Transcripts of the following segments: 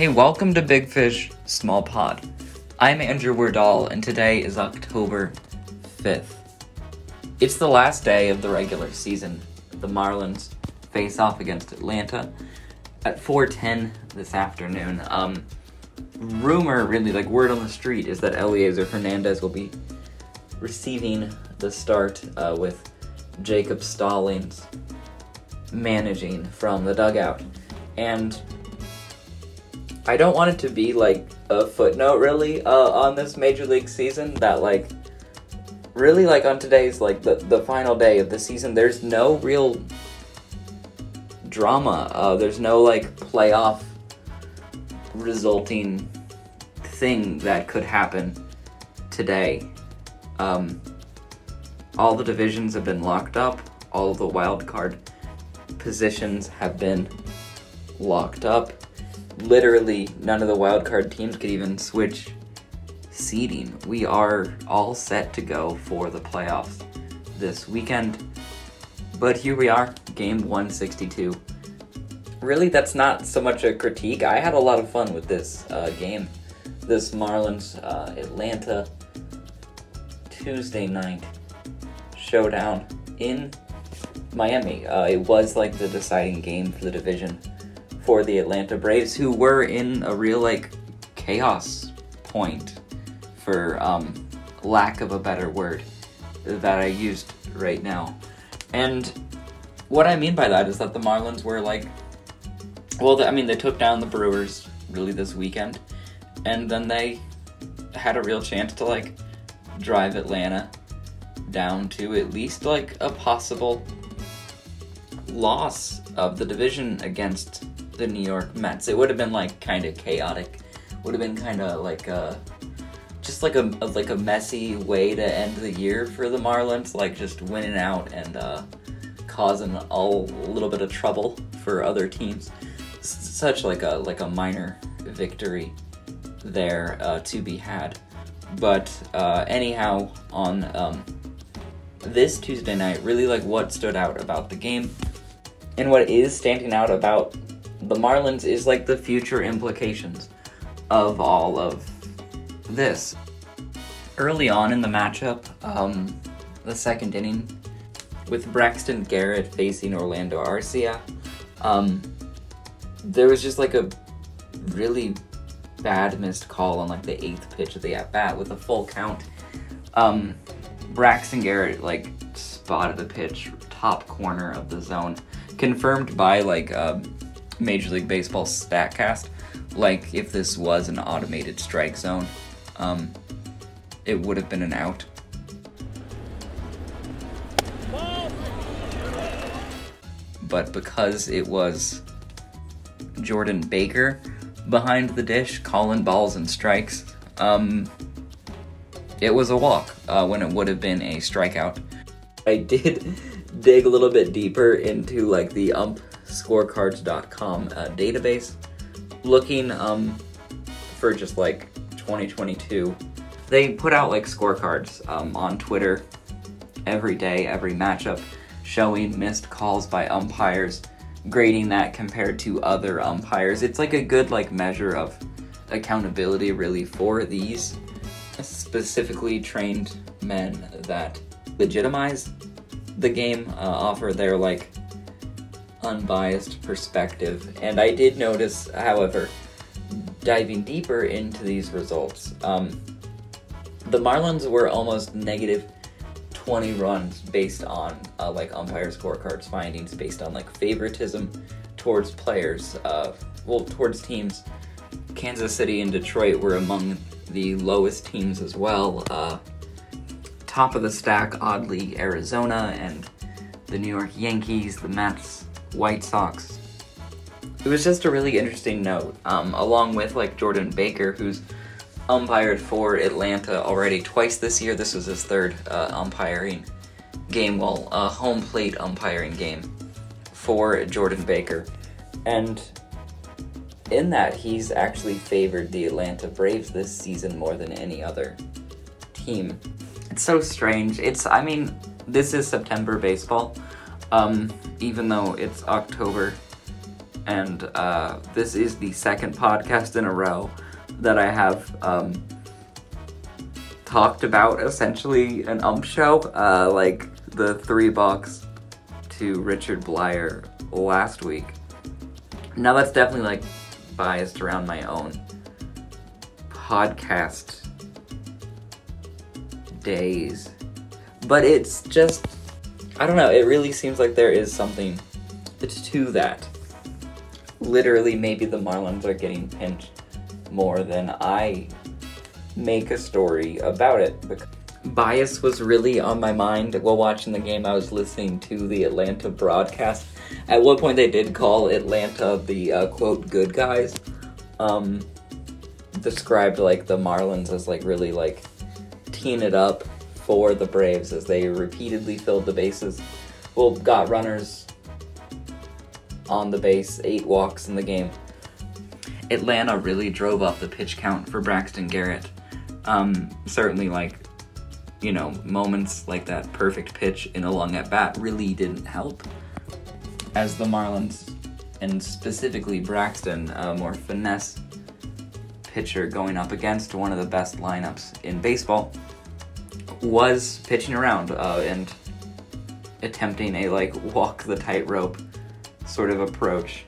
Hey, welcome to Big Fish Small Pod. I'm Andrew Wardall, and today is October 5th. It's the last day of the regular season. The Marlins face off against Atlanta at 4:10 this afternoon. Um, rumor, really, like word on the street, is that Elieser Hernandez will be receiving the start uh, with Jacob Stallings managing from the dugout, and I don't want it to be like a footnote really uh, on this major league season that like really like on today's like the, the final day of the season there's no real drama uh, there's no like playoff resulting thing that could happen today. Um, all the divisions have been locked up. All the wild card positions have been locked up literally none of the wildcard teams could even switch seeding. We are all set to go for the playoffs this weekend. But here we are, game 162. Really, that's not so much a critique. I had a lot of fun with this uh, game. This Marlins uh, Atlanta Tuesday night showdown in Miami. Uh, it was like the deciding game for the division for the Atlanta Braves, who were in a real like chaos point, for um, lack of a better word, that I used right now. And what I mean by that is that the Marlins were like, well, I mean they took down the Brewers really this weekend, and then they had a real chance to like drive Atlanta down to at least like a possible loss of the division against the New York Mets. It would have been like kind of chaotic. Would have been kind of like a just like a, like a messy way to end the year for the Marlins, like just winning out and uh, causing a little bit of trouble for other teams. Such like a like a minor victory there uh, to be had. But uh, anyhow, on um, this Tuesday night, really like what stood out about the game and what is standing out about the Marlins is like the future implications of all of this. Early on in the matchup, um, the second inning, with Braxton Garrett facing Orlando Arcia, um, there was just like a really bad missed call on like the eighth pitch of the at bat with a full count. Um, Braxton Garrett like spotted the pitch top corner of the zone, confirmed by like um, Major League Baseball Statcast. like if this was an automated strike zone, um, it would have been an out. But because it was Jordan Baker behind the dish, calling balls and strikes, um, it was a walk uh, when it would have been a strikeout. I did dig a little bit deeper into like the umpscorecards.com uh, database, looking um, for just like 2022. They put out like scorecards um, on Twitter every day, every matchup, showing missed calls by umpires, grading that compared to other umpires. It's like a good like measure of accountability really for these specifically trained men that legitimize the game, uh, offer their like unbiased perspective. And I did notice, however, diving deeper into these results, um, the Marlins were almost negative 20 runs based on uh, like umpire scorecards findings based on like favoritism towards players, uh, well, towards teams. Kansas City and Detroit were among the lowest teams as well. Uh, top of the stack, oddly, Arizona and the New York Yankees, the Mets, White Sox. It was just a really interesting note, um, along with like Jordan Baker, who's umpired for Atlanta already twice this year. This was his third uh, umpiring game, well, a home plate umpiring game for Jordan Baker. And in that, he's actually favored the Atlanta Braves this season more than any other team. It's so strange. It's, I mean, this is September baseball, um, even though it's October. And uh, this is the second podcast in a row that I have um, talked about essentially an ump show, uh, like the three bucks to Richard Blyer last week. Now that's definitely like biased around my own podcast days. But it's just, I don't know, it really seems like there is something to that. Literally, maybe the Marlins are getting pinched more than I make a story about it. Bias was really on my mind while watching the game. I was listening to the Atlanta broadcast. At one point, they did call Atlanta the uh, quote good guys. Um, described like the Marlins as like really like teeing it up for the Braves as they repeatedly filled the bases. Well, got runners on the base, eight walks in the game. Atlanta really drove up the pitch count for Braxton Garrett. Um, certainly, like, you know, moments like that perfect pitch in a long at bat really didn't help. As the Marlins, and specifically Braxton, a more finesse pitcher going up against one of the best lineups in baseball, was pitching around uh, and attempting a like walk the tightrope sort of approach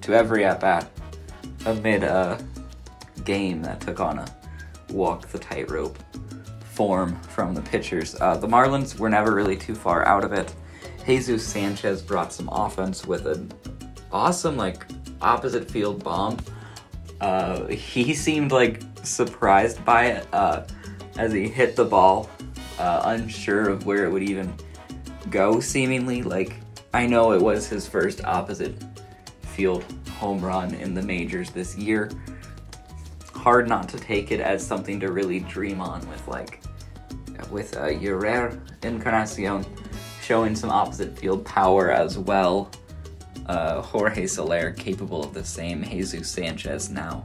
to every at bat amid a game that took on a walk the tightrope form from the pitchers. Uh, the Marlins were never really too far out of it. Jesus Sanchez brought some offense with an awesome like opposite field bomb. Uh, he seemed like surprised by it uh, as he hit the ball, uh, unsure of where it would even go. Seemingly like I know it was his first opposite field home run in the majors this year. Hard not to take it as something to really dream on with like with uh, Jerar Encarnacion showing some opposite field power as well. Uh, Jorge Soler capable of the same. Jesus Sanchez now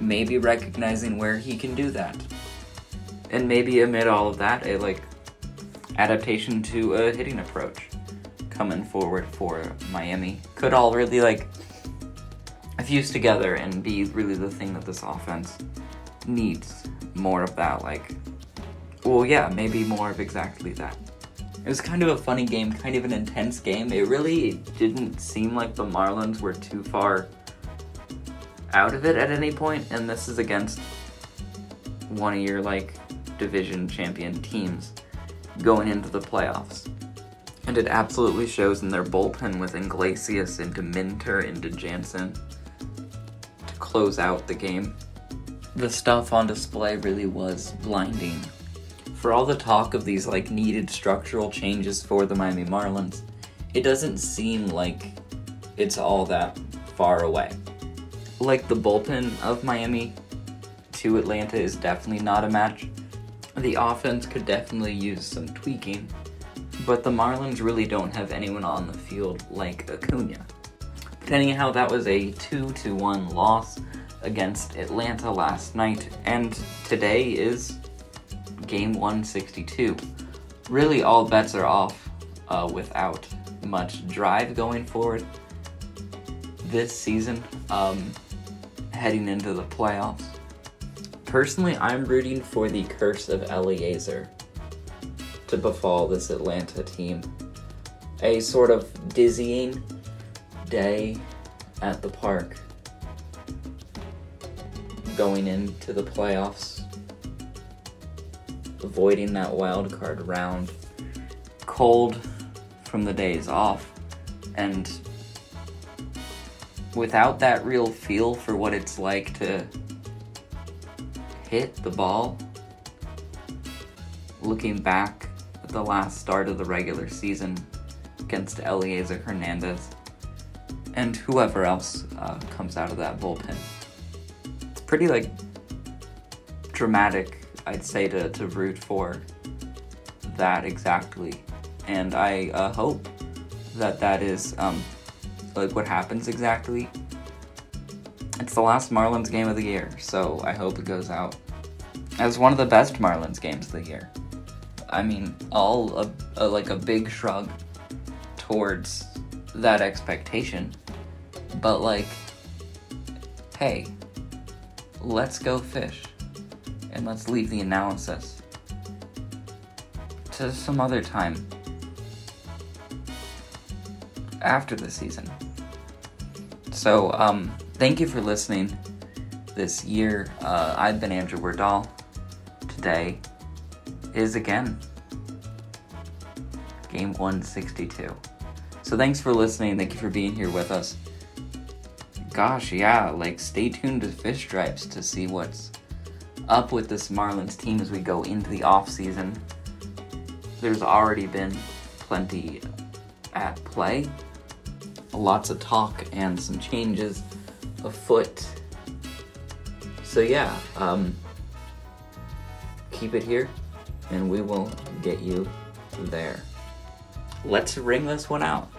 maybe recognizing where he can do that, and maybe amid all of that, a like adaptation to a hitting approach coming forward for Miami. Could all really like fuse together and be really the thing that this offense needs more of that like well yeah maybe more of exactly that. It was kind of a funny game kind of an intense game. It really didn't seem like the marlins were too far out of it at any point and this is against one of your like division champion teams going into the playoffs and it absolutely shows in their bullpen with Iglesias into Minter into Jansen. To close out the game. The stuff on display really was blinding. For all the talk of these like needed structural changes for the Miami Marlins, it doesn't seem like it's all that far away. Like the bullpen of Miami to Atlanta is definitely not a match. The offense could definitely use some tweaking, but the Marlins really don't have anyone on the field like Acuna. But anyhow, that was a 2 to 1 loss against Atlanta last night, and today is game 162. Really, all bets are off uh, without much drive going forward this season, um, heading into the playoffs. Personally, I'm rooting for the curse of Elieser to befall this Atlanta team. A sort of dizzying day at the park going into the playoffs, avoiding that wild card round, cold from the days off, and without that real feel for what it's like to hit the ball, looking back at the last start of the regular season against Elieser Hernandez and whoever else uh, comes out of that bullpen. It's pretty like dramatic, I'd say, to, to root for that exactly. And I uh, hope that that is um, like what happens exactly. It's the last Marlins game of the year, so I hope it goes out as one of the best Marlins games of the year. I mean, all a, a, like a big shrug towards that expectation, but like, hey, let's go fish, and let's leave the analysis to some other time after the season. So, um, thank you for listening this year. Uh, I've been Andrew Wardall. Is again game 162. So, thanks for listening. Thank you for being here with us. Gosh, yeah, like stay tuned to Fish Stripes to see what's up with this Marlins team as we go into the off season. There's already been plenty at play lots of talk and some changes afoot. So yeah, um, keep it here, and we will get you there. Let's ring this one out.